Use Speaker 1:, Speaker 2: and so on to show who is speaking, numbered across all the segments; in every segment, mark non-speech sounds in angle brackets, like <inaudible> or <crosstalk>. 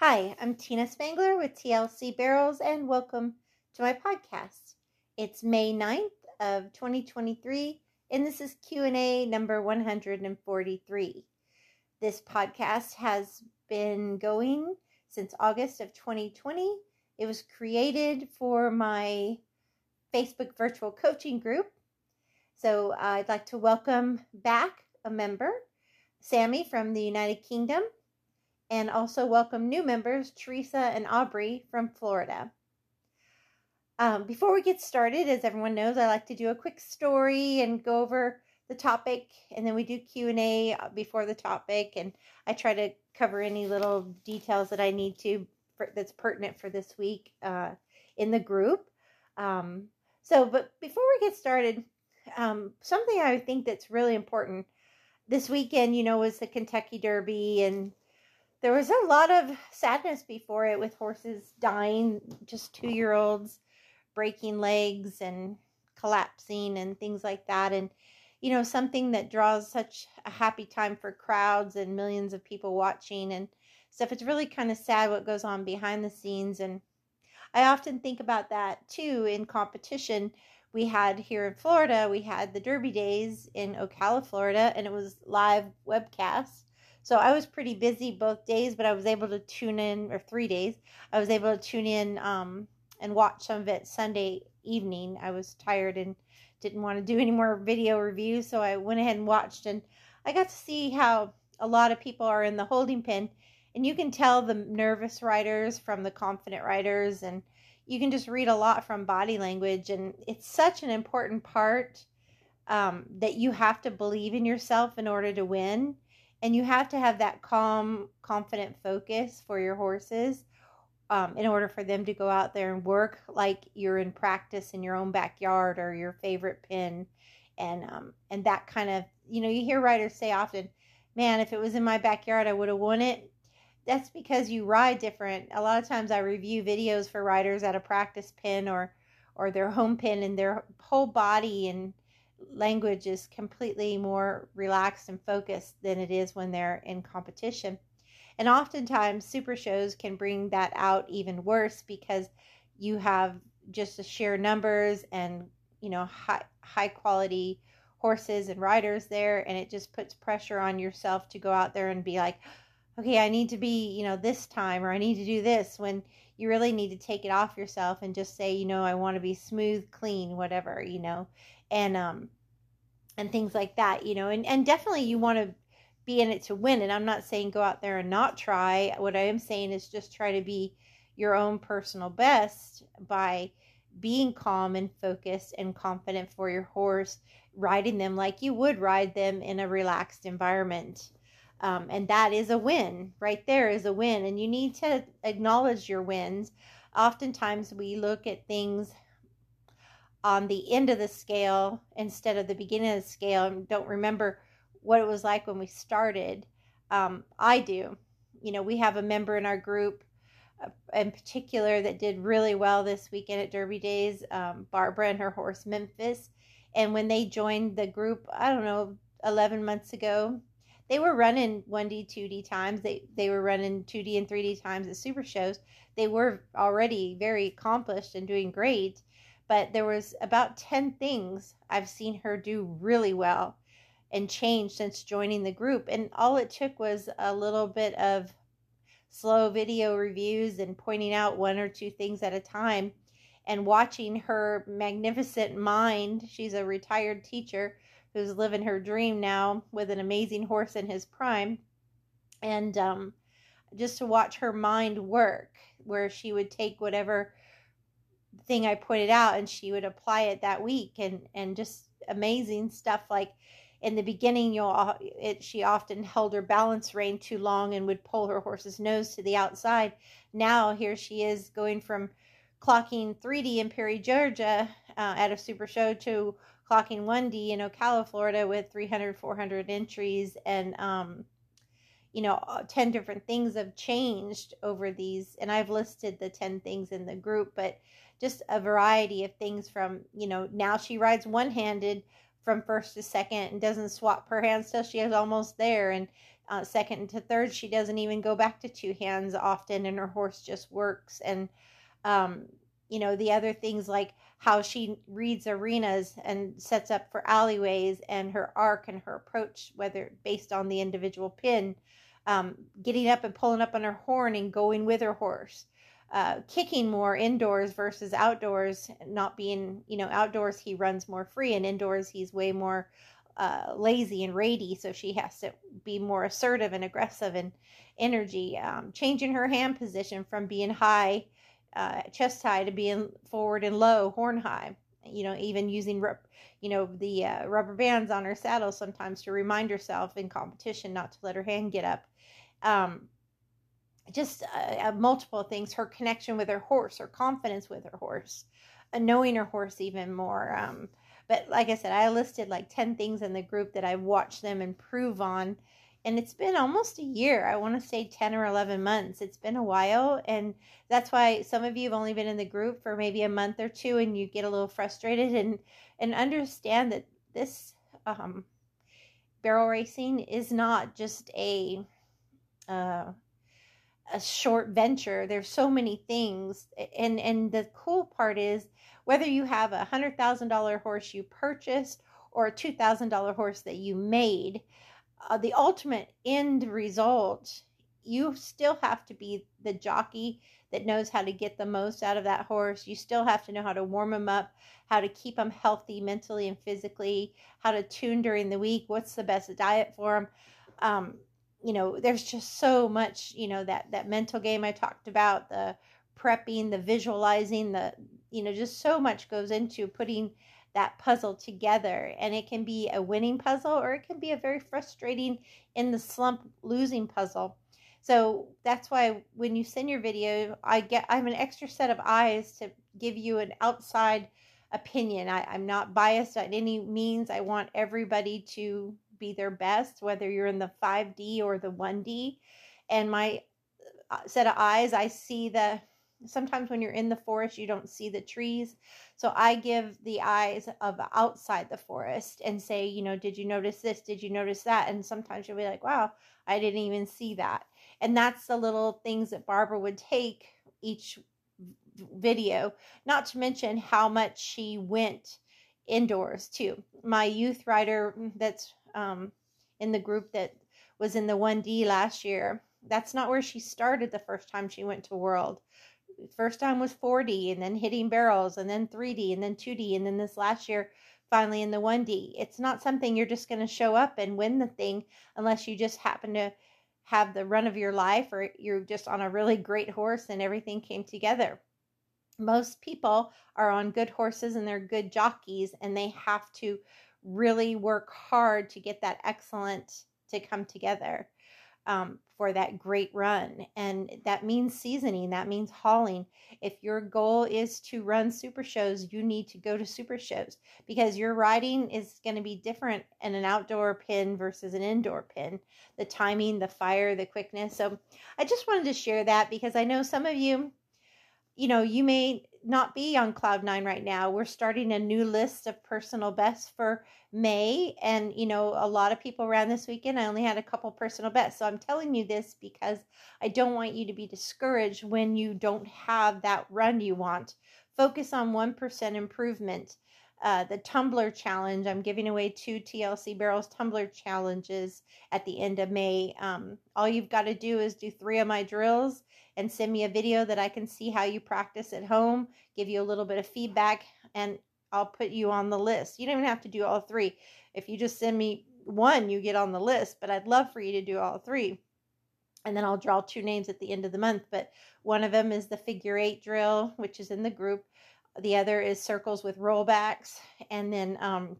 Speaker 1: Hi, I'm Tina Spangler with TLC Barrels and welcome to my podcast. It's May 9th of 2023 and this is Q&A number 143. This podcast has been going since August of 2020. It was created for my Facebook virtual coaching group. So uh, I'd like to welcome back a member, Sammy from the United Kingdom and also welcome new members, Teresa and Aubrey from Florida. Um, before we get started, as everyone knows, I like to do a quick story and go over the topic, and then we do Q and A uh, before the topic, and I try to cover any little details that I need to for, that's pertinent for this week uh, in the group. Um, so, but before we get started, um, something I think that's really important this weekend, you know, was the Kentucky Derby and there was a lot of sadness before it with horses dying, just two year olds breaking legs and collapsing and things like that. And, you know, something that draws such a happy time for crowds and millions of people watching and stuff. It's really kind of sad what goes on behind the scenes. And I often think about that too in competition. We had here in Florida, we had the Derby Days in Ocala, Florida, and it was live webcast so I was pretty busy both days, but I was able to tune in, or three days, I was able to tune in um, and watch some of it Sunday evening. I was tired and didn't want to do any more video reviews, so I went ahead and watched, and I got to see how a lot of people are in the holding pen, and you can tell the nervous riders from the confident riders, and you can just read a lot from body language, and it's such an important part um, that you have to believe in yourself in order to win and you have to have that calm confident focus for your horses um, in order for them to go out there and work like you're in practice in your own backyard or your favorite pen. And um, and that kind of you know you hear riders say often man if it was in my backyard i would have won it. That's because you ride different. A lot of times i review videos for riders at a practice pen or or their home pen and their whole body and language is completely more relaxed and focused than it is when they're in competition. And oftentimes, super shows can bring that out even worse because you have just a sheer numbers and you know high high quality horses and riders there, and it just puts pressure on yourself to go out there and be like, okay, I need to be you know this time or I need to do this when you really need to take it off yourself and just say, you know, I want to be smooth, clean, whatever, you know and um and things like that you know and and definitely you want to be in it to win and i'm not saying go out there and not try. What i am saying is just try to be your own personal best by being calm and focused and confident for your horse riding them like you would ride them in a relaxed environment. Um, and that is a win. Right there is a win and you need to acknowledge your wins. Oftentimes we look at things on the end of the scale instead of the beginning of the scale and don't remember what it was like when we started. Um, I do. You know, we have a member in our group uh, in particular that did really well this weekend at Derby Days, um, Barbara and her horse Memphis. And when they joined the group, I don't know, 11 months ago, they were running 1D, 2D times. They, they were running 2D and 3D times at super shows. They were already very accomplished and doing great but there was about 10 things I've seen her do really well and change since joining the group. And all it took was a little bit of slow video reviews and pointing out one or two things at a time and watching her magnificent mind. She's a retired teacher who's living her dream now with an amazing horse in his prime. And um, just to watch her mind work, where she would take whatever thing I pointed out and she would apply it that week and and just amazing stuff like in the beginning you'll it she often held her balance rein too long and would pull her horse's nose to the outside. Now here she is going from clocking 3D in Perry Georgia uh, at a super show to clocking 1D in Ocala Florida with 300 400 entries and um you know 10 different things have changed over these and I've listed the 10 things in the group but just a variety of things from, you know, now she rides one handed from first to second and doesn't swap her hands till she is almost there. And Uh, second to third, she doesn't even go back to two hands often, and her horse just works. And um, you know the other things like how she reads arenas and sets up for alleyways and her arc and her approach, whether based on the individual pen, um, getting up and pulling up on her horn and going with her horse uh, kicking more indoors versus outdoors, not being, you know, outdoors he runs more free and indoors he's way more uh, lazy and rady. So she has to be more assertive and aggressive and energy. Um, changing her hand position from being high, uh, chest high, to being forward and low, horn high. You know, even using, you know, the uh, rubber bands on her saddle sometimes to remind herself in competition not to let her hand get up. Um, just uh, multiple things her connection with her horse her confidence with her horse uh, knowing her horse even more um, but like i said i listed like 10 things in the group that i've watched them improve on and it's been almost a year i want to say 10 or 11 months it's been a while and that's why some of you have only been in the group for maybe a month or two and you get a little frustrated and and understand that this um, barrel racing is not just a uh, a short venture there's so many things and and the cool part is whether you have a hundred thousand dollar horse you purchased or a two thousand dollar horse that you made uh, the ultimate end result you still have to be the jockey that knows how to get the most out of that horse you still have to know how to warm them up how to keep them healthy mentally and physically how to tune during the week what's the best diet for them. um, you know there's just so much you know that that mental game i talked about the prepping the visualizing the you know just so much goes into putting that puzzle together. And it can be a winning puzzle or it can be a very frustrating in the slump losing puzzle. So that's why when you send your video i get i'm an extra set of eyes to give you an outside opinion. I, i'm not biased by any means. I want everybody to be their best, whether you're in the 5D or the 1D. And my uh, set of eyes, I see the sometimes when you're in the forest, you don't see the trees. So I give the eyes of outside the forest and say, you know, did you notice this? Did you notice that? And sometimes you'll be like, wow, I didn't even see that. And that's the little things that Barbara would take each video, not to mention how much she went indoors too. My youth writer that's um, in the group that was in the 1D last year. That's not where she started the first time she went to World. First time was 4D and then hitting barrels and then 3D and then 2D and then this last year finally in the 1D. It's not something you're just going to show up and win the thing unless you just happen to have the run of your life or you're just on a really great horse and everything came together. Most people are on good horses and they're good jockeys and they have to really work hard to get that excellent to come together um, for that great run. And that means seasoning, that means hauling. If your goal is to run super shows, you need to go to super shows because your riding is going to be different in an outdoor pen versus an indoor pen. The timing, the fire, the quickness. So I just wanted to share that because I know some of you, you know, you may not be on cloud nine right now. We're starting a new list of personal bests for May. And, you know, a lot of people around this weekend, I only had a couple personal bests. So I'm telling you this because I don't want you to be discouraged when you don't have that run you want. Focus on 1% improvement. Uh, the tumbler challenge. I'm giving away two TLC Barrels tumbler challenges at the end of May. Um, all you've got to do is do three of my drills and send me a video that I can see how you practice at home, give you a little bit of feedback, and I'll put you on the list. You don't even have to do all three. If you just send me one, you get on the list, but I'd love for you to do all three. And then I'll draw two names at the end of the month. But one of them is the figure eight drill, which is in the group. The other is circles with rollbacks. And then um,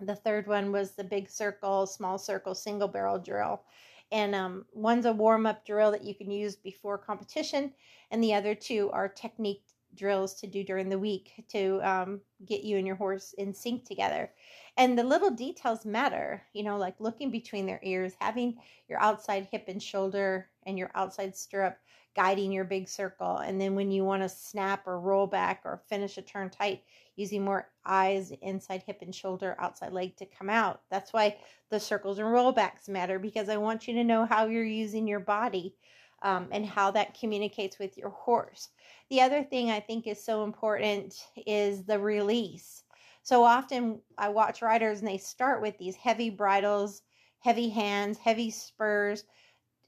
Speaker 1: the third one was the big circle, small circle, single barrel drill and um, one's a warm up drill that you can use before competition, and the other two are technique drills to do during the week to um, get you and your horse in sync together. And the little details matter, you know, like looking between their ears, having your outside hip and shoulder and your outside stirrup guiding your big circle. And then when you want to snap or roll back or finish a turn tight, using more eyes, inside hip and shoulder, outside leg to come out. That's why the circles and rollbacks matter because I want you to know how you're using your body um, and how that communicates with your horse. The other thing I think is so important is the release. So often I watch riders and they start with these heavy bridles, heavy hands, heavy spurs.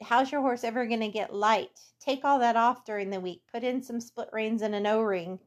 Speaker 1: How's your horse ever going to get light? Take all that off during the week. Put in some split reins and an O ring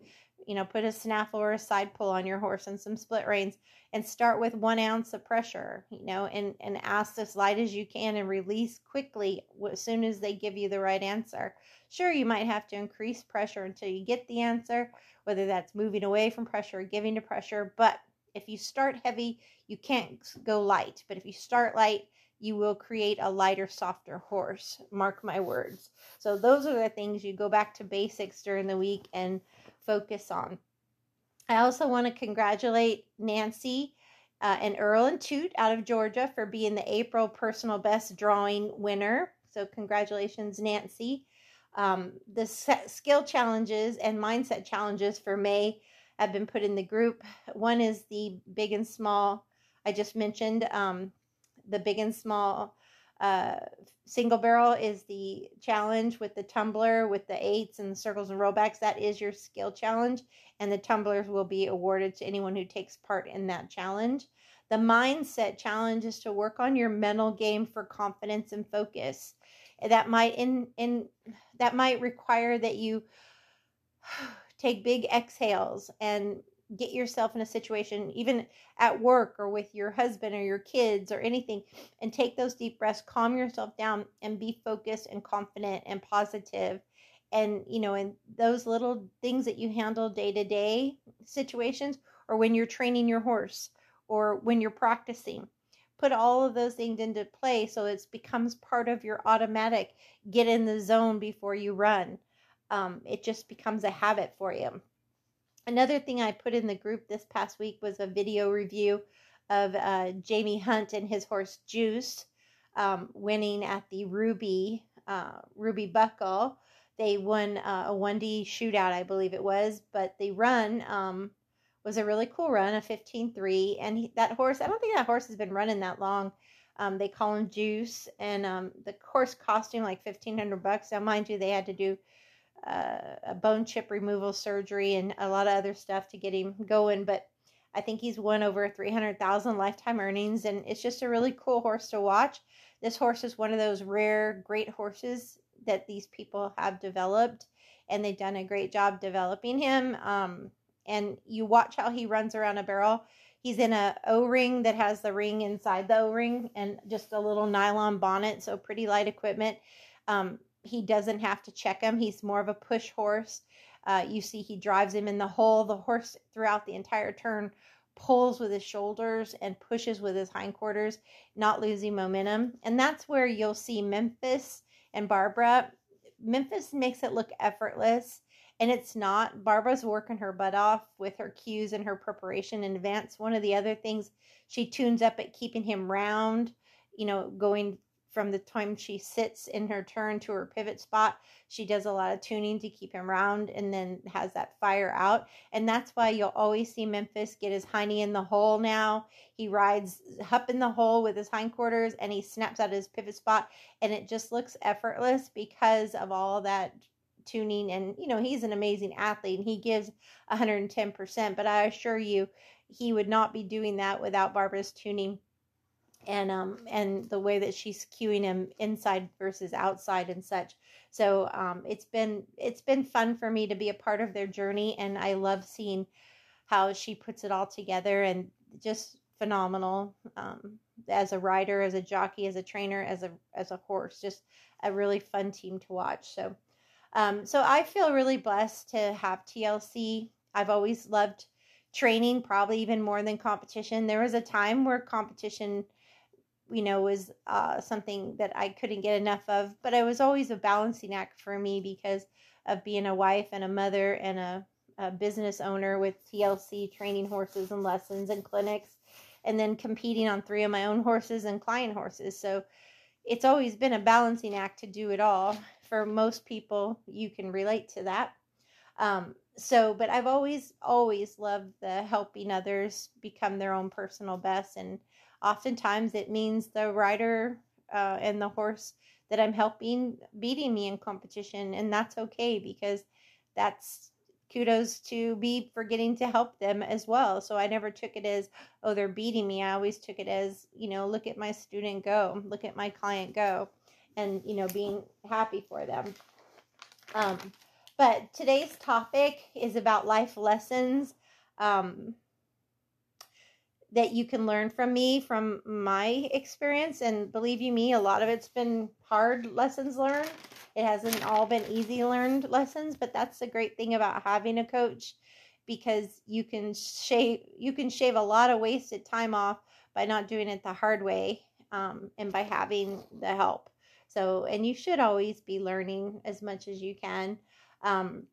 Speaker 1: you know, put a snaffle or a side pull on your horse and some split reins and start with one ounce of pressure, you know, and, and ask as light as you can and release quickly as soon as they give you the right answer. Sure, you might have to increase pressure until you get the answer, whether that's moving away from pressure or giving to pressure. But if you start heavy, you can't go light. But if you start light, you will create a lighter, softer horse. Mark my words. So, those are the things you go back to basics during the week and focus on. I also want to congratulate Nancy uh, and Earl and Toot out of Georgia for being the April personal best drawing winner. So, congratulations, Nancy. Um, the skill challenges and mindset challenges for May have been put in the group. One is the big and small, I just mentioned. Um, the big and small uh, single barrel is the challenge with the tumbler with the eights and the circles and rollbacks. That is your skill challenge, and the tumblers will be awarded to anyone who takes part in that challenge. The mindset challenge is to work on your mental game for confidence and focus. That might in in that might require that you <sighs> take big exhales and get yourself in a situation, even at work or with your husband or your kids or anything, and take those deep breaths, calm yourself down, and be focused and confident and positive. And, you know, and those little things that you handle day to day situations, or when you're training your horse, or when you're practicing, put all of those things into play so it becomes part of your automatic get in the zone before you run. Um, it just becomes a habit for you. Another thing I put in the group this past week was a video review of uh, Jamie Hunt and his horse Juice um, winning at the Ruby uh, Ruby Buckle. They won uh, a 1D shootout, I believe it was, but the run um, was a really cool run, a 15-3. And he, that horse, I don't think that horse has been running that long. Um, they call him Juice, and um, the horse cost him like 1500 bucks. Now, mind you, they had to do uh, a bone chip removal surgery and a lot of other stuff to get him going. But I think he's won over 300,000 lifetime earnings, and it's just a really cool horse to watch. This horse is one of those rare, great horses that these people have developed, and they've done a great job developing him. Um, and you watch how he runs around a barrel. He's in a O-ring that has the ring inside the O-ring and just a little nylon bonnet, so pretty light equipment. Um, he doesn't have to check him. He's more of a push horse. Uh, you see, he drives him in the hole. The horse, throughout the entire turn, pulls with his shoulders and pushes with his hindquarters, not losing momentum. And that's where you'll see Memphis and Barbara. Memphis makes it look effortless, and it's not. Barbara's working her butt off with her cues and her preparation in advance. One of the other things she tunes up at keeping him round, you know, going from the time she sits in her turn to her pivot spot. She does a lot of tuning to keep him round and then has that fire out. And that's why you'll always see Memphis get his hiney in the hole now. He rides up in the hole with his hindquarters and he snaps out his pivot spot. And it just looks effortless because of all that tuning. And, you know, he's an amazing athlete and he gives 110%. But I assure you, he would not be doing that without Barbara's tuning and um and the way that she's cueing him inside versus outside and such. So um it's been it's been fun for me to be a part of their journey and i love seeing how she puts it all together and just phenomenal um as a rider as a jockey as a trainer as a as a horse just a really fun team to watch. So um so i feel really blessed to have tlc i've always loved training probably even more than competition. There was a time where competition you know, was uh, something that I couldn't get enough of. But it was always a balancing act for me because of being a wife and a mother and a, a business owner with TLC training horses and lessons and clinics, and then competing on three of my own horses and client horses. So it's always been a balancing act to do it all. For most people, you can relate to that. Um, so, but I've always, always loved the helping others become their own personal best. And oftentimes it means the rider uh, and the horse that I'm helping beating me in competition. And that's okay because that's kudos to be for getting to help them as well. So I never took it as, oh, they're beating me. I always took it as, you know, look at my student go, look at my client go, and, you know, being happy for them. Um, but today's topic is about life lessons. Um, that you can learn from me from my experience and believe you me a lot of it's been hard lessons learned. It hasn't all been easy learned lessons but that's the great thing about having a coach because you can shave you can shave a lot of wasted time off by not doing it the hard way um, and by having the help. So and you should always be learning as much as you can um,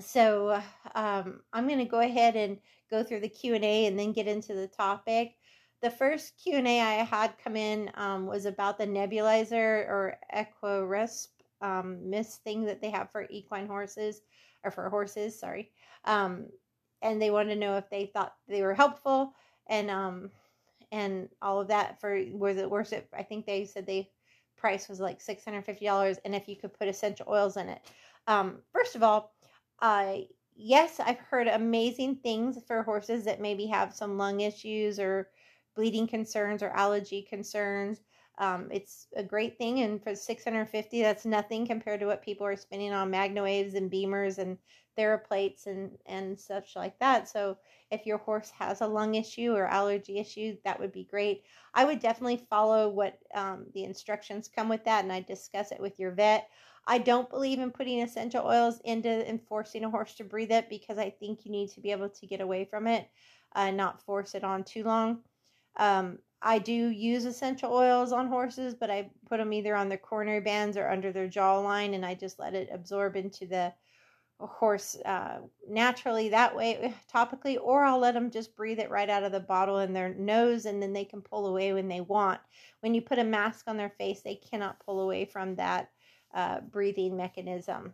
Speaker 1: so um, i'm going to go ahead and go through the q&a and then get into the topic. The first q&a i had come in um, was about the nebulizer or equiresp um, mist thing that they have for equine horses or for horses sorry um, and they wanted to know if they thought they were helpful and um and all of that for was it worth it? I think they said they price was like $650 and if you could put essential oils in it. Um, first of all uh, yes, I've heard amazing things for horses that maybe have some lung issues or bleeding concerns or allergy concerns. Um, it's a great thing, and for 650, that's nothing compared to what people are spending on MagnaWaves and Bemers and Theraplates and and such like that. So, if your horse has a lung issue or allergy issue, that would be great. I would definitely follow what um, the instructions come with that, and I discuss it with your vet. I don't believe in putting essential oils into and forcing a horse to breathe it because I think you need to be able to get away from it and not force it on too long. Um, I do use essential oils on horses, but I put them either on their coronary bands or under their jawline, and I just let it absorb into the horse uh, naturally that way, topically, or I'll let them just breathe it right out of the bottle in their nose, and then they can pull away when they want. When you put a mask on their face, they cannot pull away from that uh, breathing mechanism.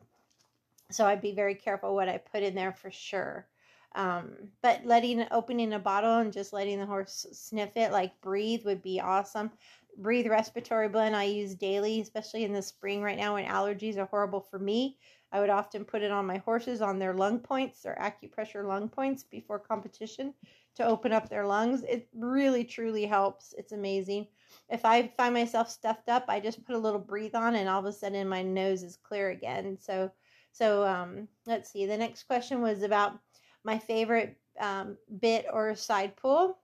Speaker 1: So I'd be very careful what I put in there for sure. Um, but letting opening a bottle and just letting the horse sniff it, like breathe, would be awesome. Breathe respiratory blend I use daily, especially in the spring right now when allergies are horrible for me. I would often put it on my horses on their lung points, their acupressure lung points before competition to open up their lungs. It really truly helps. It's amazing if I find myself stuffed up, I just put a little breathe on and all of a sudden my nose is clear again. So, so um, let's see. The next question was about my favorite um, bit or side pull.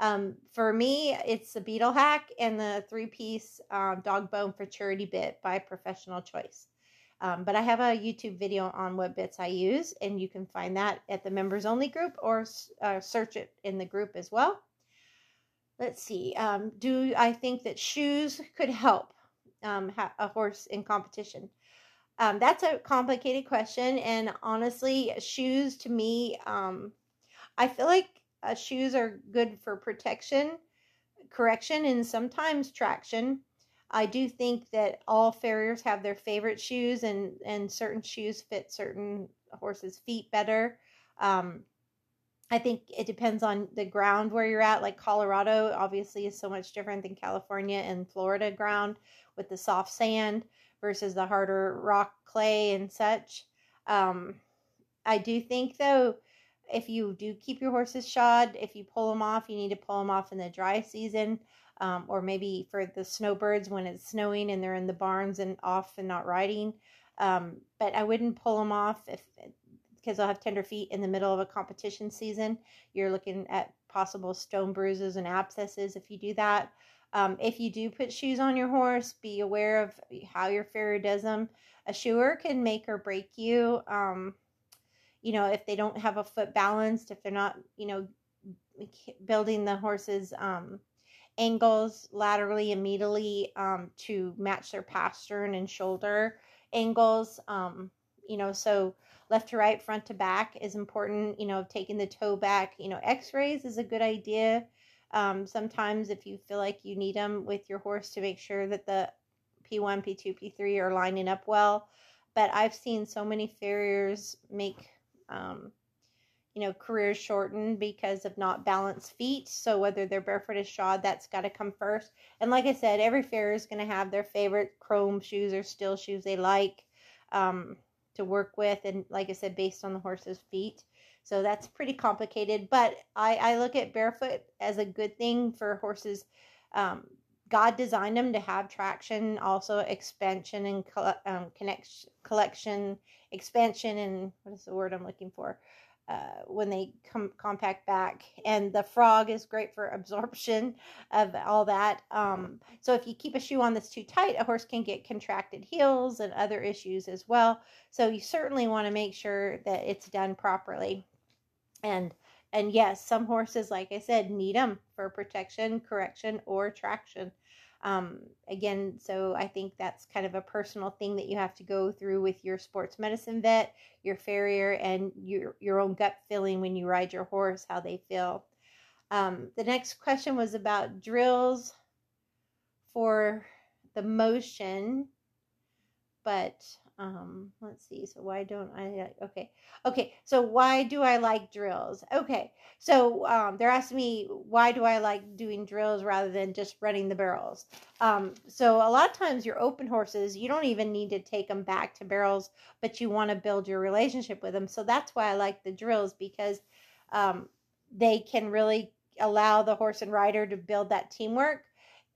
Speaker 1: Um, for me, it's the beetle hack and the three piece um, dog bone futurity bit by Professional Choice. Um, but I have a YouTube video on what bits I use, and you can find that at the members only group or uh, search it in the group as well let's see. Um, do I think that shoes could help um, a horse in competition? Um, that's a complicated question, and honestly, shoes to me, um, I feel like uh, shoes are good for protection, correction, and sometimes traction. I do think that all farriers have their favorite shoes, and and certain shoes fit certain horses' feet better. Um, I think it depends on the ground where you're at. Like Colorado, obviously, is so much different than California and Florida ground with the soft sand versus the harder rock clay and such. Um, I do think, though, if you do keep your horses shod, if you pull them off, you need to pull them off in the dry season. Um, or maybe for the snowbirds when it's snowing and they're in the barns and off and not riding. Um, but I wouldn't pull them off if because they'll have tender feet in the middle of a competition season. You're looking at possible stone bruises and abscesses if you do that. Um, if you do put shoes on your horse, be aware of how your farrier does them. A shoer can make or break you. Um, you know, if they don't have a foot balanced, if they're not, you know, building the horse's um, angles laterally and medially um, to match their pastern and shoulder angles. Um, you know, so left to right, front to back is important. You know, taking the toe back. You know, X-rays is a good idea. Um, sometimes if you feel like you need them with your horse to make sure that the P1, P2, P3 are lining up well. But I've seen so many farriers make, um, you know, careers shortened because of not balanced feet. So whether they're barefoot or shod, that's got to come first. And like I said, every farrier is going to have their favorite chrome shoes or steel shoes they like um, to work with. And like I said, based on the horse's feet. So that's pretty complicated. But I, I look at barefoot as a good thing for horses. Um, God designed them to have traction, also expansion and um, connection, collection, expansion, and what is the word I'm looking for? Uh, when they come compact back and the frog is great for absorption of all that um, so if you keep a shoe on that's too tight a horse can get contracted heels and other issues as well so you certainly want to make sure that it's done properly. And and yes some horses like i said need them for protection correction or traction um, again, so I think that's kind of a personal thing that you have to go through with your sports medicine vet, your farrier, and your your own gut feeling when you ride your horse, how they feel. Um, the next question was about drills for the motion, but um let's see so why don't i okay okay so why do i like drills? Okay so um they're asking me why do i like doing drills rather than just running the barrels? Um so a lot of times your open horses you don't even need to take them back to barrels but you want to build your relationship with them so that's why i like the drills because um they can really allow the horse and rider to build that teamwork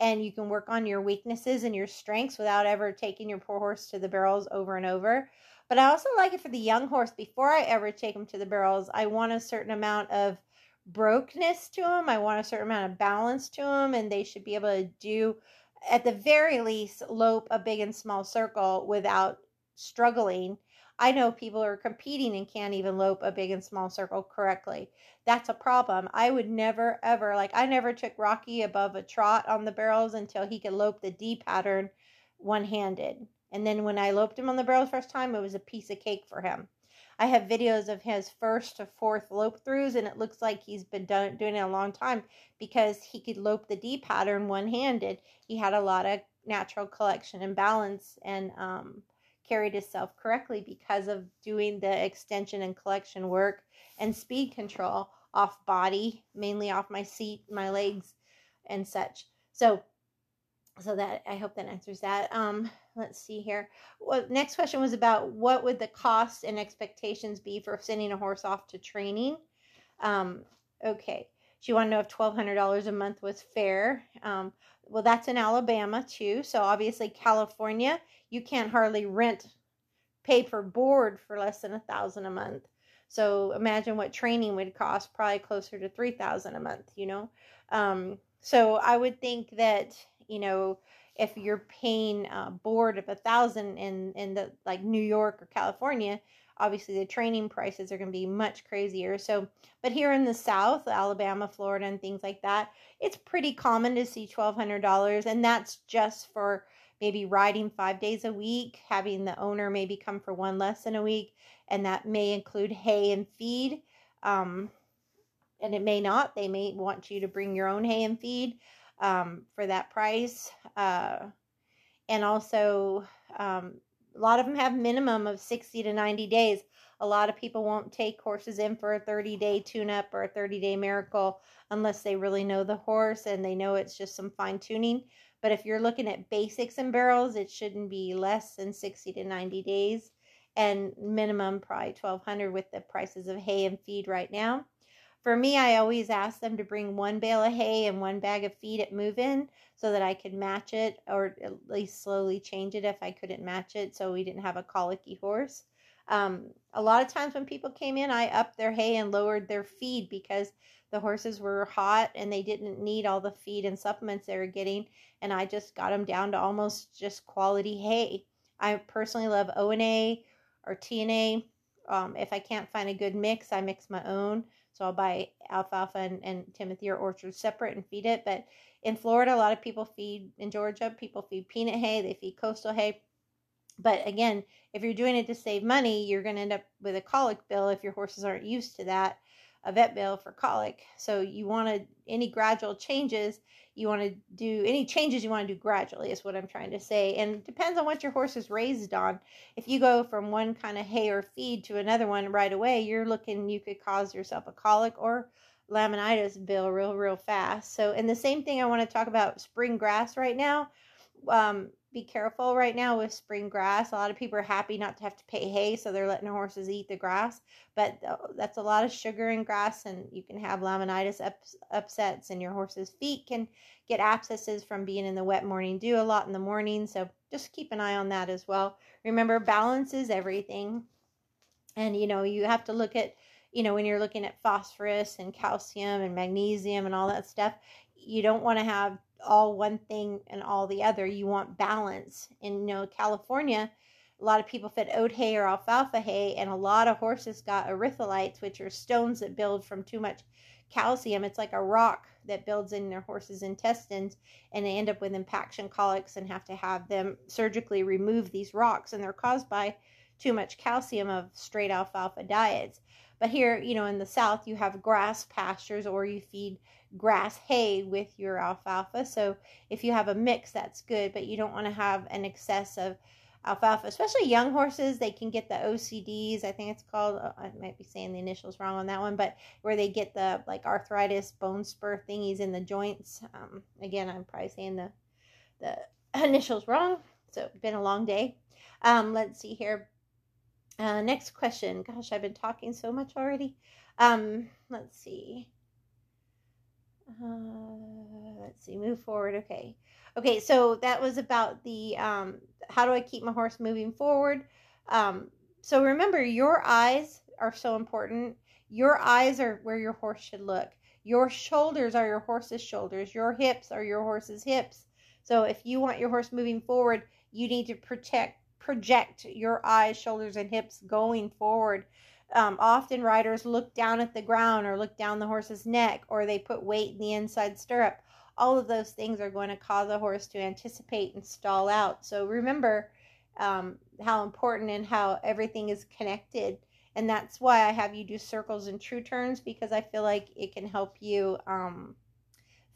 Speaker 1: and you can work on your weaknesses and your strengths without ever taking your poor horse to the barrels over and over. But I also like it for the young horse. Before I ever take them to the barrels, I want a certain amount of brokenness to them. I want a certain amount of balance to them, and they should be able to do, at the very least, lope a big and small circle without struggling I know people are competing and can't even lope a big and small circle correctly. That's a problem. I would never, ever, like, I never took Rocky above a trot on the barrels until he could lope the D pattern one handed. And then when I loped him on the barrels first time, it was a piece of cake for him. I have videos of his first to fourth lope throughs, and it looks like he's been done, doing it a long time because he could lope the D pattern one handed. He had a lot of natural collection and balance and um, carried itself correctly because of doing the extension and collection work and speed control off body, mainly off my seat, my legs, and such. So, so that I hope that answers that. Um, let's see here. Well, next question was about what would the cost and expectations be for sending a horse off to training. Um, okay, she wanted to know if twelve hundred dollars a month was fair. Um, well, that's in Alabama too. So obviously, California, you can't hardly rent, pay for board for less than a thousand a month. So imagine what training would cost, probably closer to three thousand a month. You know, um, so I would think that you know if you're paying a board of a thousand in in the like New York or California, obviously the training prices are going to be much crazier. So, but here in the South, Alabama, Florida, and things like that, it's pretty common to see $1,200. And that's just for maybe riding five days a week, having the owner maybe come for one lesson a week. And that may include hay and feed. Um, and it may not. They may want you to bring your own hay and feed um, for that price. Uh, and also, um, a lot of them have minimum of 60 to 90 days. A lot of people won't take horses in for a 30 day tune up or a 30 day miracle unless they really know the horse and they know it's just some fine tuning. But if you're looking at basics and barrels, it shouldn't be less than 60 to 90 days and minimum probably 1200 with the prices of hay and feed right now. For me, I always ask them to bring one bale of hay and one bag of feed at move in so that I could match it or at least slowly change it if I couldn't match it so we didn't have a colicky horse. Um, a lot of times when people came in, I upped their hay and lowered their feed because the horses were hot and they didn't need all the feed and supplements they were getting. And I just got them down to almost just quality hay. I personally love ONA or TNA. Um, if I can't find a good mix, I mix my own. So I'll buy alfalfa and, and Timothy or orchard separate and feed it. But in Florida, a lot of people feed, in Georgia, people feed peanut hay, they feed coastal hay. But again, if you're doing it to save money, you're going to end up with a colic bill if your horses aren't used to that, a vet bill for colic. So you want to, any gradual changes, you want to do any changes you want to do gradually is what I'm trying to say. And depends on what your horse is raised on. If you go from one kind of hay or feed to another one right away, you're looking, you could cause yourself a colic or laminitis bill real, real fast. So, and the same thing I want to talk about spring grass right now. Um, be careful right now with spring grass. A lot of people are happy not to have to pay hay, so they're letting horses eat the grass. But that's a lot of sugar in grass, and you can have laminitis ups, upsets, and your horse's feet can get abscesses from being in the wet morning dew a lot in the morning. So just keep an eye on that as well. Remember, balance is everything. And you know, you have to look at, you know, when you're looking at phosphorus and calcium and magnesium and all that stuff, you don't want to have all one thing and all the other. You want balance. In you know, California, a lot of people fed oat hay or alfalfa hay, and a lot of horses got erythrocytes, which are stones that build from too much calcium. It's like a rock that builds in their horse's intestines, and they end up with impaction colics and have to have them surgically remove these rocks, and they're caused by too much calcium of straight alfalfa diets. But here, you know, in the south, you have grass pastures or you feed grass hay with your alfalfa. So if you have a mix, that's good, but you don't want to have an excess of alfalfa, especially young horses. They can get the OCDs. I think it's called. Uh, I might be saying the initials wrong on that one, but where they get the like arthritis, bone spur thingies in the joints. Um, again, I'm probably saying the the <laughs> initials wrong. So been a long day. Um, let's see here. Uh, next question. Gosh, I've been talking so much already. Um, let's see. Uh, let's see. Move forward. Okay. Okay. So that was about the um, how do I keep my horse moving forward. Um, so remember, your eyes are so important. Your eyes are where your horse should look. Your shoulders are your horse's shoulders. Your hips are your horse's hips. So if you want your horse moving forward, you need to protect project your eyes, shoulders, and hips going forward. Um, often riders look down at the ground or look down the horse's neck or they put weight in the inside stirrup. All of those things are going to cause a horse to anticipate and stall out. So remember um, how important and how everything is connected. And that's why I have you do circles and true turns because I feel like it can help you um,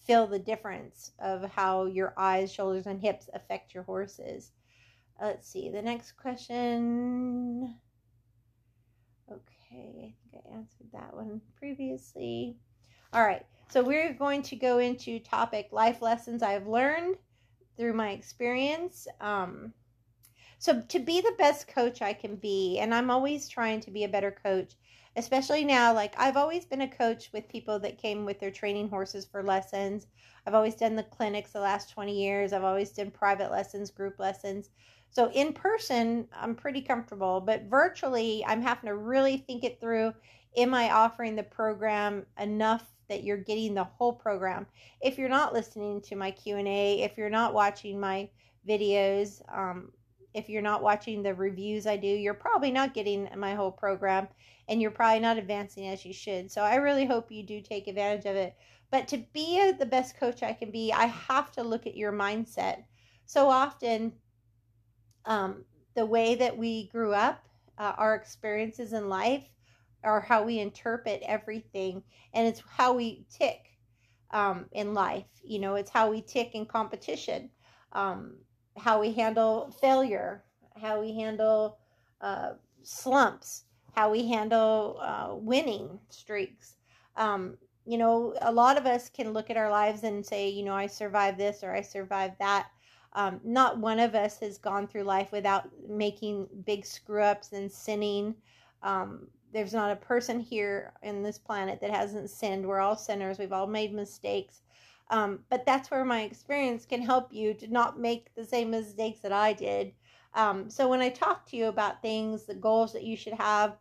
Speaker 1: feel the difference of how your eyes, shoulders, and hips affect your horses. Let's see, the next question. Okay, I think I answered that one previously. All right, so we're going to go into topic life lessons I've learned through my experience. Um, so, to be the best coach I can be, and I'm always trying to be a better coach, especially now. Like, I've always been a coach with people that came with their training horses for lessons. I've always done the clinics the last 20 years, I've always done private lessons, group lessons. So in person, I'm pretty comfortable, but virtually, I'm having to really think it through. Am I offering the program enough that you're getting the whole program? If you're not listening to my Q&A, if you're not watching my videos, um, if you're not watching the reviews I do, you're probably not getting my whole program and you're probably not advancing as you should. So I really hope you do take advantage of it. But to be the best coach I can be, I have to look at your mindset. So often um, the way that we grew up, uh, our experiences in life, or how we interpret everything, and it's how we tick um, in life. You know, it's how we tick in competition, um, how we handle failure, how we handle uh, slumps, how we handle uh, winning streaks. Um, you know, a lot of us can look at our lives and say, you know, I survived this or I survived that. Um, not one of us has gone through life without making big screw ups and sinning. Um, there's not a person here in this planet that hasn't sinned. We're all sinners. We've all made mistakes. Um, but that's where my experience can help you to not make the same mistakes that I did. Um, so when I talk to you about things, the goals that you should have,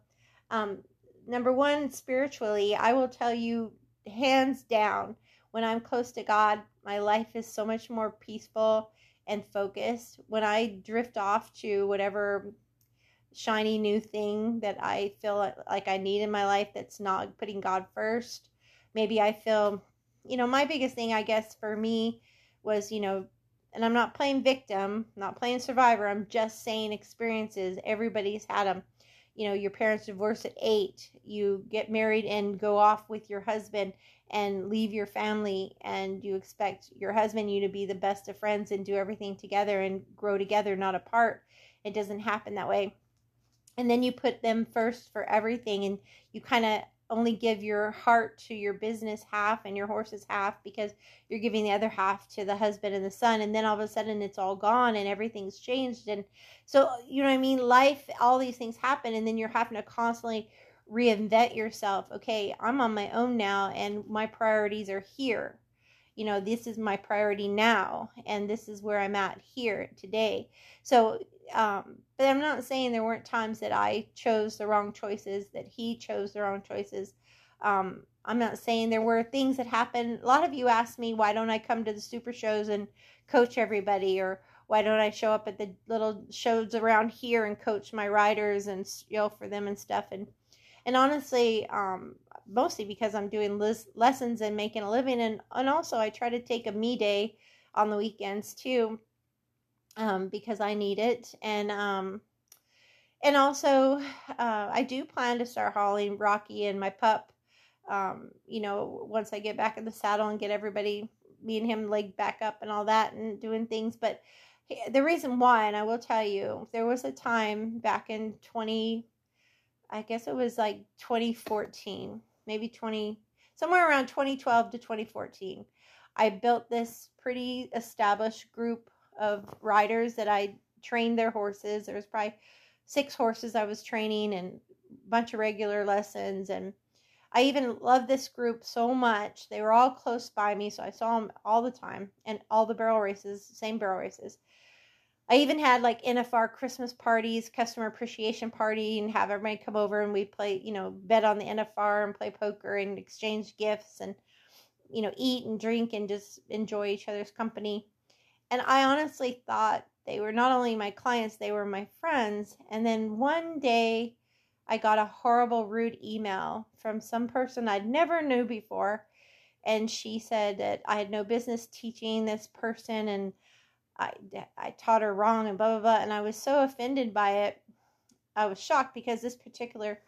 Speaker 1: um, number one, spiritually, I will tell you hands down, when I'm close to God, my life is so much more peaceful and focused. When I drift off to whatever shiny new thing that I feel like I need in my life that's not putting God first. Maybe I feel, you know, my biggest thing, I guess, for me was, you know, and I'm not playing victim, not playing survivor. I'm just saying experiences. Everybody's had them. You know, your parents divorce at eight. You get married and go off with your husband and leave your family, and you expect your husband you to be the best of friends and do everything together and grow together, not apart. It doesn't happen that way and then you put them first for everything and you kind of only give your heart to your business half and your horses half because you're giving the other half to the husband and the son and then all of a sudden it's all gone and everything's changed. And so you know what i mean? Life all these things happen and then you're having to constantly reinvent yourself. Okay i'm on my own now and my priorities are here. You know this is my priority now and this is where i'm at here today. So um, but I'm not saying there weren't times that I chose the wrong choices, that he chose the wrong choices. Um, I'm not saying there were things that happened. A lot of you ask me, why don't I come to the super shows and coach everybody? Or why don't I show up at the little shows around here and coach my riders and yell for them and stuff? And, and honestly, um, mostly because I'm doing les- lessons and making a living. And, and also I try to take a me day on the weekends too um, because I need it. And um, and also, uh, I do plan to start hauling Rocky and my pup. Um, you know, once I get back in the saddle and get everybody, me and him, leg back up and all that, and doing things. But the reason why, and I will tell you, there was a time back in twenty, I guess it was like twenty fourteen, maybe twenty, somewhere around twenty twelve to twenty fourteen. I built this pretty established group of riders that I trained their horses. There was probably six horses I was training and a bunch of regular lessons. And I even loved this group so much. They were all close by me, so I saw them all the time and all the barrel races, same barrel races. I even had like NFR Christmas parties, customer appreciation party, and have everybody come over and we play, you know, bet on the NFR and play poker and exchange gifts and, you know, eat and drink and just enjoy each other's company. And I honestly thought they were not only my clients, they were my friends. And then one day I got a horrible, rude email from some person I'd never knew before. And she said that I had no business teaching this person and I, I taught her wrong and blah, blah, blah. And I was so offended by it. I was shocked because this particular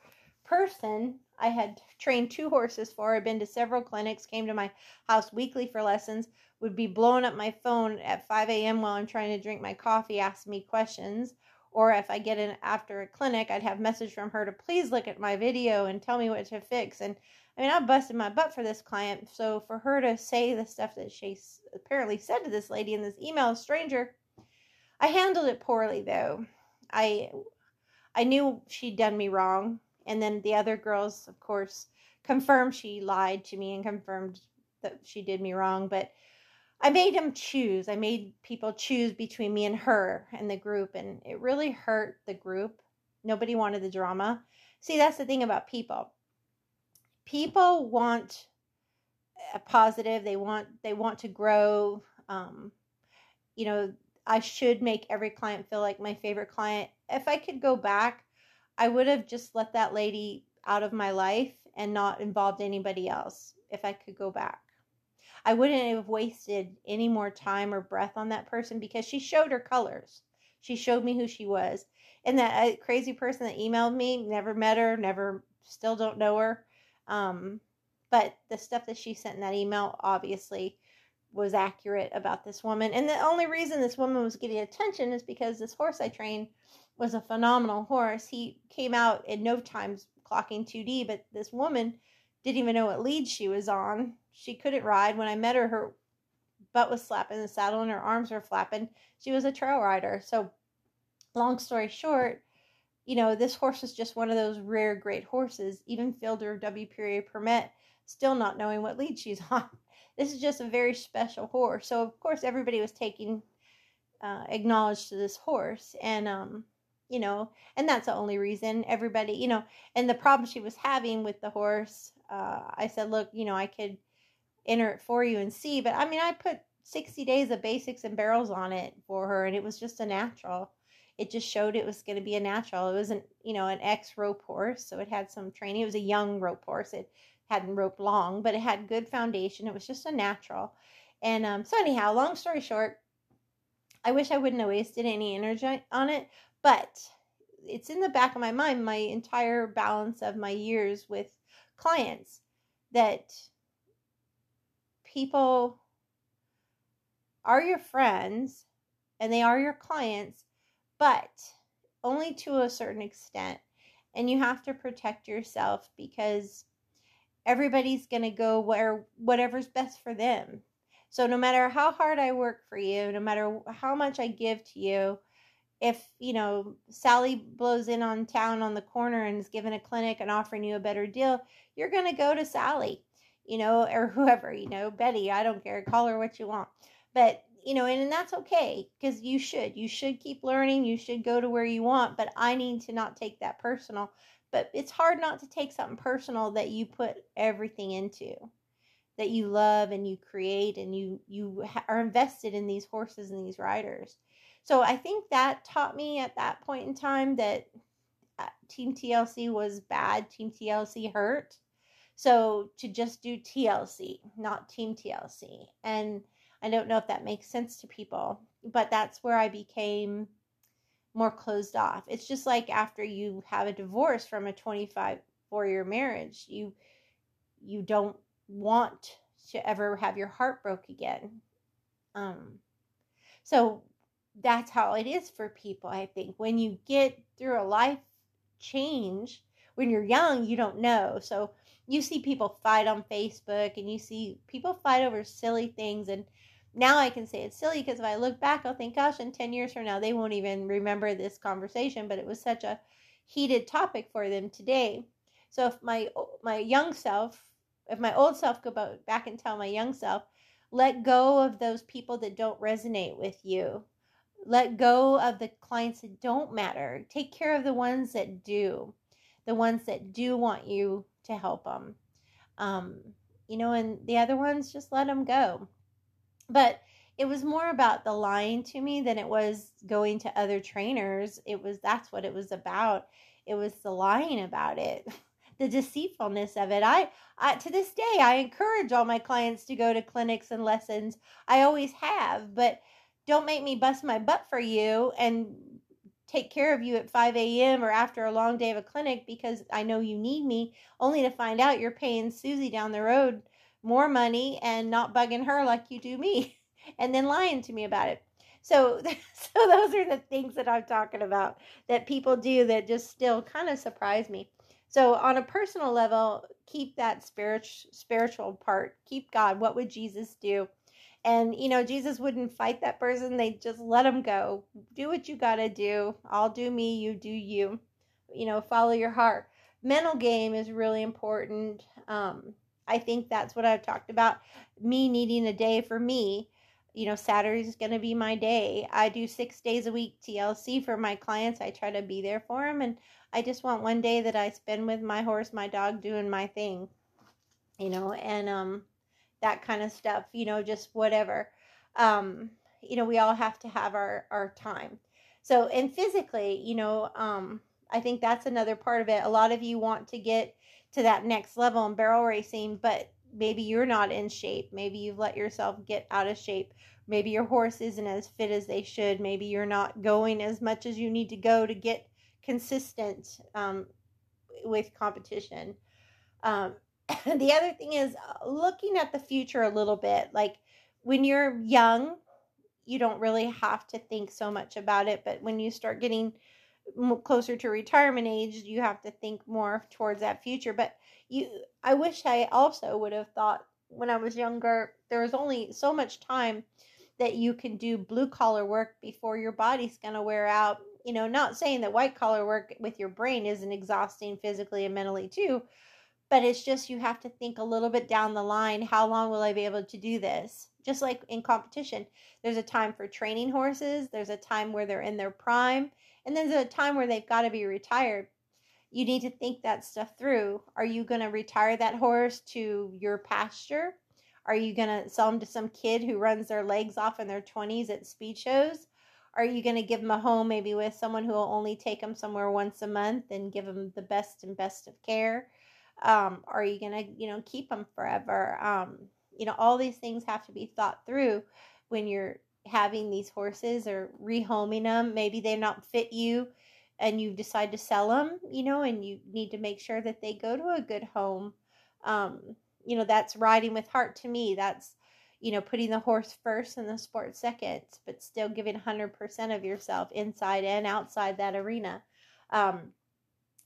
Speaker 1: person I had trained two horses for, I'd been to several clinics, came to my house weekly for lessons, would be blowing up my phone at 5 a.m. while I'm trying to drink my coffee, asking me questions. Or if I get in after a clinic, I'd have message from her to please look at my video and tell me what to fix. And I mean, I busted my butt for this client. So for her to say the stuff that she apparently said to this lady in this email, stranger, I handled it poorly though. I I knew she'd done me wrong, and then the other girls, of course, confirmed she lied to me and confirmed that she did me wrong. But I made them choose. I made people choose between me and her and the group, and it really hurt the group. Nobody wanted the drama. See, that's the thing about people. People want a positive. They want they want to grow. Um, you know, I should make every client feel like my favorite client. If I could go back, I would have just let that lady out of my life and not involved anybody else. If I could go back. I wouldn't have wasted any more time or breath on that person because she showed her colors. She showed me who she was. And that uh, crazy person that emailed me, never met her, never, still don't know her. Um, but the stuff that she sent in that email obviously was accurate about this woman. And the only reason this woman was getting attention is because this horse I trained was a phenomenal horse. He came out in no time clocking 2D, but this woman didn't even know what lead she was on. She couldn't ride. When I met her, her butt was slapping the saddle and her arms were flapping. She was a trail rider. So, long story short, you know, this horse was just one of those rare great horses. Even Fielder W. Period Permit, still not knowing what lead she's <laughs> on. This is just a very special horse. So, of course, everybody was taking uh, acknowledged to this horse. And, um, you know, and that's the only reason everybody, you know, and the problem she was having with the horse, uh, I said, look, you know, I could enter it for you and see, but I mean, I put 60 days of basics and barrels on it for her, and it was just a natural. it just showed it was going to be a natural. It wasn't, you know, an ex rope horse, so it had some training. It was a young rope horse. It hadn't roped long, but it had good foundation. It was just a natural. And um, so anyhow, long story short, I wish I wouldn't have wasted any energy on it, but it's in the back of my mind my entire balance of my years with clients that people are your friends and they are your clients, but only to a certain extent. And you have to protect yourself because everybody's going to go where whatever's best for them. So no matter how hard I work for you, no matter how much I give to you, if, you know, Sally blows in on town on the corner and is giving a clinic and offering you a better deal, you're going to go to Sally, you know, or <laughs> whoever, you know, Betty, I don't care, call her what you want. But you know, and, and that's okay because you should. You should keep learning. You should go to where you want, but I need to not take that personal. But it's hard not to take something personal that you put everything into, that you love and you create and you you are invested in these horses and these riders. So I think that taught me at that point in time that uh, Team TLC was bad. Team TLC hurt. So to just do TLC, not Team TLC, and I don't know if that makes sense to people, but that's where I became more closed off. It's just like after you have a divorce from a 25 four year marriage, you you don't want to ever have your heart broke again. Um so that's how it is for people, I think. When you get through a life change, when you're young, you don't know. So you see people fight on Facebook and you see people fight over silly things and now I can say it's silly because if I look back, I'll think, gosh, in 10 years from now, they won't even remember this conversation, but it was such a heated topic for them today. So if my my young self, if my old self go back and tell my young self, let go of those people that don't resonate with you. Let go of the clients that don't matter. Take care of the ones that do, the ones that do want you to help them. Um, you know, and the other ones, just let them go but it was more about the lying to me than it was going to other trainers. It was that's what it was about. It was the lying about it, <laughs> the deceitfulness of it. I, I to this day I encourage all my clients to go to clinics and lessons. I always have, but don't make me bust my butt for you and take care of you at 5 a.m. or after a long day of a clinic because I know you need me, only to find out you're paying Susie down the road more money and not bugging her like you do me <laughs> and then lying to me about it. So <laughs> so those are the things that I'm talking about that people do that just still kind of surprise me. So on a personal level, keep that spiritual spiritual part. Keep God. What would Jesus do? And you know, Jesus wouldn't fight that person. They just let him go. Do what you got to do. I'll do me, you do you. You know, follow your heart. Mental game is really important. Um, I think that's what I've talked about. Me needing a day for me. You know, Saturday is going to be my day. I do six days a week TLC for my clients. I try to be there for them. And I just want one day that I spend with my horse, my dog, doing my thing, you know, and um, that kind of stuff, you know, just whatever. Um, you know, we all have to have our, our time. So, and physically, you know, um, I think that's another part of it. A lot of you want to get to that next level in barrel racing, but maybe you're not in shape. Maybe you've let yourself get out of shape. Maybe your horse isn't as fit as they should. Maybe you're not going as much as you need to go to get consistent um, with competition. Um, <laughs> the other thing is uh, looking at the future a little bit. Like when you're young, you don't really have to think so much about it. But when you start getting closer to retirement age, you have to think more towards that future. But you, I wish I also would have thought when I was younger, there was only so much time that you can do blue collar work before your body's going to wear out. You know, not saying that white collar work with your brain isn't exhausting physically and mentally too, but it's just you have to think a little bit down the line how long will I be able to do this? Just like in competition, there's a time for training horses, there's a time where they're in their prime, and there's a time where they've got to be retired. You need to think that stuff through. Are you going to retire that horse to your pasture? Are you going to sell them to some kid who runs their legs off in their 20s at speed shows? Are you going to give them a home maybe with someone who will only take them somewhere once a month and give them the best and best of care? Um, are you to, you know, keep them forever? Um, you know, all these things have to be thought through when you're having these horses or rehoming them. Maybe they're not fit you and you decide to sell them, you know, and you need to make sure that they go to a good home. Um, you know, that's riding with heart to me. That's, you know, putting the horse first and the sport second, but still giving 100% of yourself inside and outside that arena. Um,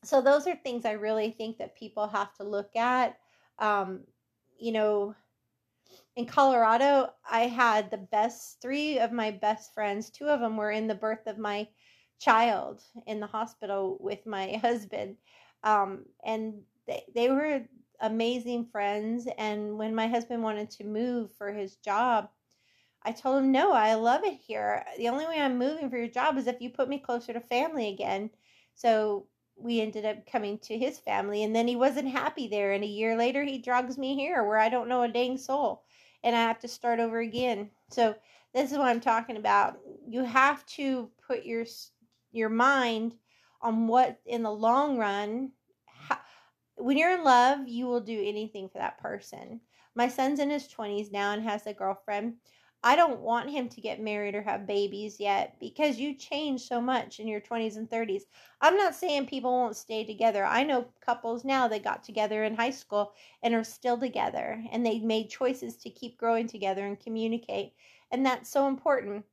Speaker 1: so those are things I really think that people have to look at. Um, you know, in Colorado, I had the best three of my best friends. Two of them were in the birth of my child in the hospital with my <laughs> husband. Um, and they, they were amazing friends. And when my husband wanted to move for his job, I told him, No, I love it here. The only way I'm moving for your job is if you put me closer to family again. So we ended up coming to his family. And then he wasn't happy there. And a year later, he drags me here where I don't know a dang soul. And I have to start over again. So this is what I'm talking about. You have to put your your mind on what in the long run how, when you're in love you will do anything for that person my son's in his 20s now and has a girlfriend i don't want him to get married or have babies yet because you change so much in your 20s and 30s i'm not saying people won't stay together i know couples now that got together in high school and are still together and they made choices to keep growing together and communicate and that's so important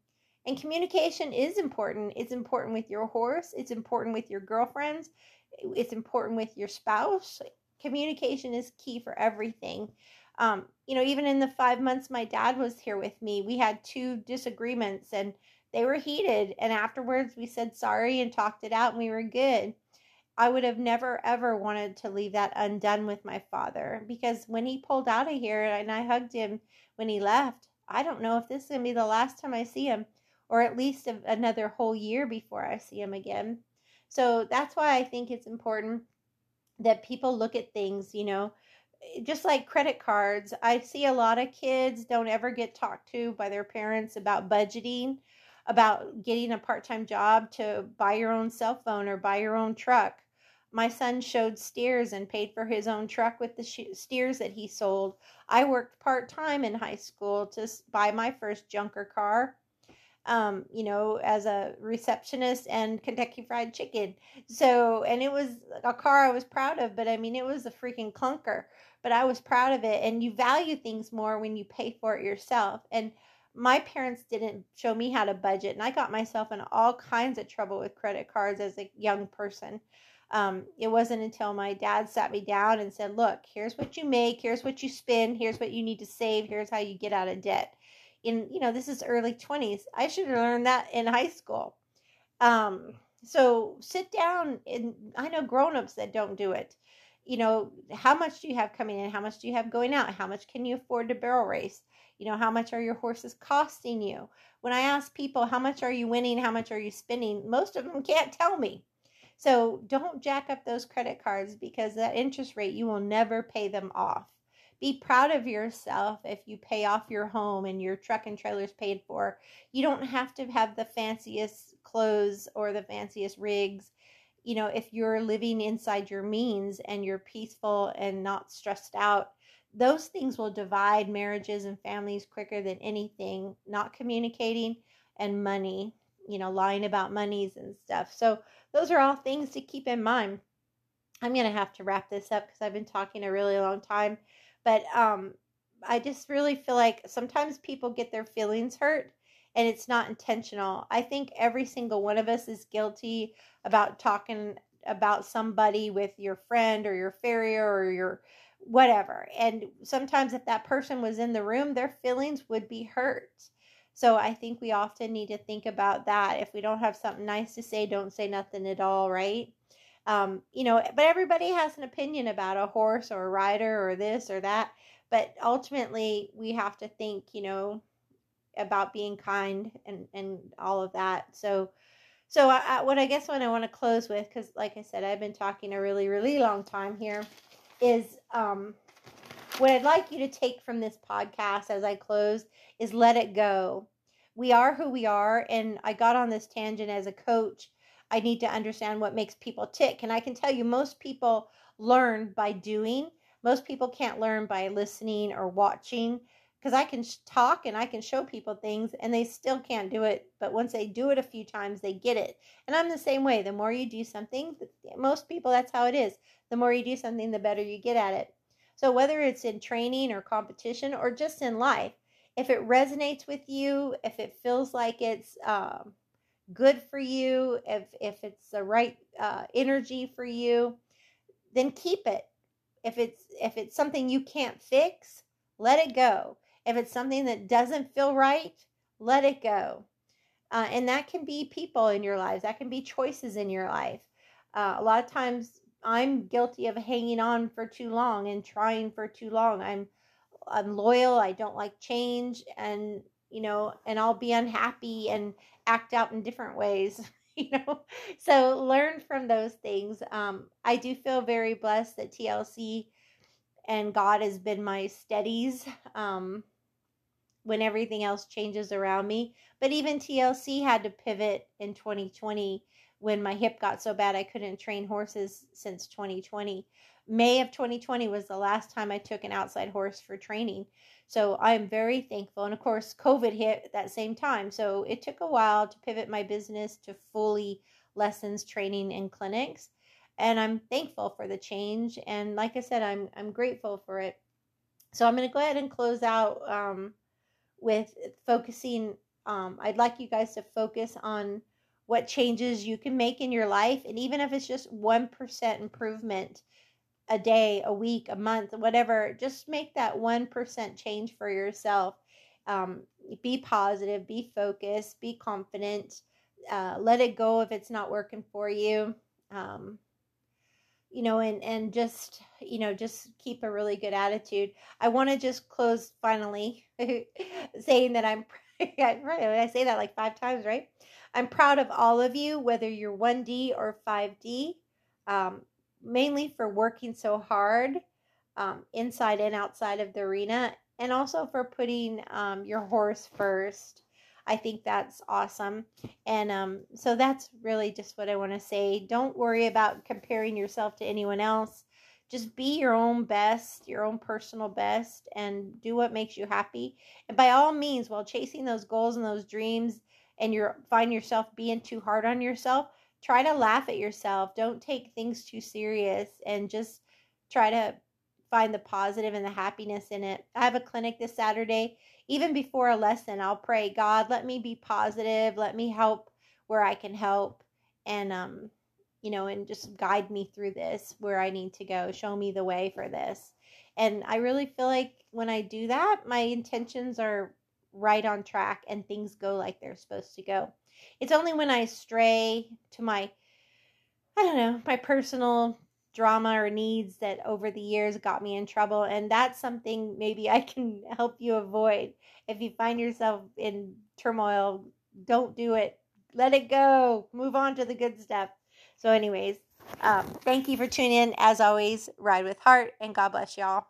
Speaker 1: and communication is important. It's important with your horse, it's important with your girlfriends, it's important with your spouse. Communication is key for everything. Um, you know, even in the five months my dad was here with me, we had two disagreements and they were heated. And afterwards, we said sorry and talked it out, and we were good. I would have never ever wanted to leave that undone with my father because when he pulled out of here and I hugged him when he left, I don't know if this is going to be the last time I see him or at least another whole year before I see him again. So that's why I think it's important that people look at things, you know, just like credit cards. I see a lot of kids don't ever get talked to by their parents about budgeting, about getting a part time job to buy your own cell phone or buy your own truck. My son showed steers and paid for his own truck with the steers that he sold. I worked part time in high school to buy my first junker car um, you know, as a receptionist and Kentucky Fried Chicken. So, and it was a car I was proud of, but I mean, it was a freaking clunker, but I was proud of it. And you value things more when you pay for it yourself. And my parents didn't show me how to budget, and I got myself in all kinds of trouble with credit cards as a young person. Um, it wasn't until my dad sat me down and said, Look, here's what you make, here's what you spend, here's what you need to save, here's how you get out of debt in you know this is early 20s i should have learned that in high school um so sit down and i know grown-ups that don't do it you know how much do you have coming in? How much do you have going out? How much can you afford to barrel race? You know how much are your horses costing you? When i ask people how much are you winning? How much are you spending most of them can't tell me. So don't jack up those credit cards because that interest rate you will never pay them off. Be proud of yourself if you pay off your home and your truck and trailer's paid for. You don't have to have the fanciest clothes or the fanciest rigs. You know, if you're living inside your means and you're peaceful and not stressed out, those things will divide marriages and families quicker than anything. Not communicating and money, you know, lying about monies and stuff. So, those are all things to keep in mind. I'm going to have to wrap this up because I've been talking a really long time. But um, I just really feel like sometimes people get their feelings hurt and it's not intentional. I think every single one of us is guilty about talking about somebody with your friend or your farrier or your whatever. And sometimes if that person was in the room, their feelings would be hurt. So I think we often need to think about that. If we don't have something nice to say, don't say nothing at all, right? Um, you know, but everybody has an opinion about a horse or a rider or this or that. But ultimately, we have to think, you know, about being kind and and all of that. So, so I, what I guess what I want to close with, because like I said, I've been talking a really really long time here, is um, what I'd like you to take from this podcast as I close is let it go. we are who we are. And I got on this tangent as a coach. I need to understand what makes people tick. And I can tell you, most people learn by doing. Most people can't learn by listening or watching because I can talk and I can show people things and they still can't do it. But once they do it a few times, they get it. And I'm the same way. The more you do something, most people, that's how it is. The more you do something, the better you get at it. So whether it's in training or competition or just in life, if it resonates with you, if it feels like it's um, good for you, if if it's the right uh, energy for you, then keep it. If it's if it's something you can't fix, let it go. If it's something that doesn't feel right, let it go. Uh, and that can be people in your lives, that can be choices in your life. Uh, a lot of times I'm guilty of hanging on for too long and trying for too long. I'm I'm loyal, I don't like change and you know, and I'll be unhappy and act out in different ways, <laughs> you know. So learn from those things. Um, I do feel very blessed that TLC and God has been my steadies. Um, when everything else changes around me. But even TLC had to pivot in 2020 when my hip got so bad I couldn't train horses since 2020. May of 2020 was the last time I took an outside horse for training. So I'm very thankful. And of course, COVID hit at that same time. So it took a while to pivot my business to fully lessons, training, and clinics. And I'm thankful for the change. And like I said, I'm I'm grateful for it. So I'm going to go ahead and close out um, with focusing. Um, I'd like you guys to focus on what changes you can make in your life. And even if it's just 1% improvement a day, a week, a month, whatever, just make that 1% change for yourself. Um, be positive, be focused, be confident. Uh, let it go if it's not working for you. Um, you know, and and just you know, just keep a really good attitude. I want to just close finally, <laughs> saying that I'm. <laughs> I say that like five times, right? I'm proud of all of you, whether you're 1D or 5D, um, mainly for working so hard um, inside and outside of the arena, and also for putting um, your horse first. I think that's awesome. And um, so that's really just what I want to say. Don't worry about comparing yourself to anyone else. Just be your own best, your own personal best, and do what makes you happy. And by all means, while chasing those goals and those dreams, and you find yourself being too hard on yourself, try to laugh at yourself. Don't take things too serious and just try to find the positive and the happiness in it. I have a clinic this Saturday even before a lesson, I'll pray, God, let me be positive, let me help where I can help, and um, you know, and just guide me through this where I need to go, show me the way for this. And I really feel like when I do that, my intentions are right on track and things go like they're supposed to go. It's only when I stray to my I don't know, my personal drama or needs that over the years got me in trouble. And that's something maybe I can <laughs> help you avoid. If you find yourself in turmoil, don't do it. Let it go. Move on to the good stuff. So, anyways, um, thank you for tuning in. As always, ride with heart and God bless y'all.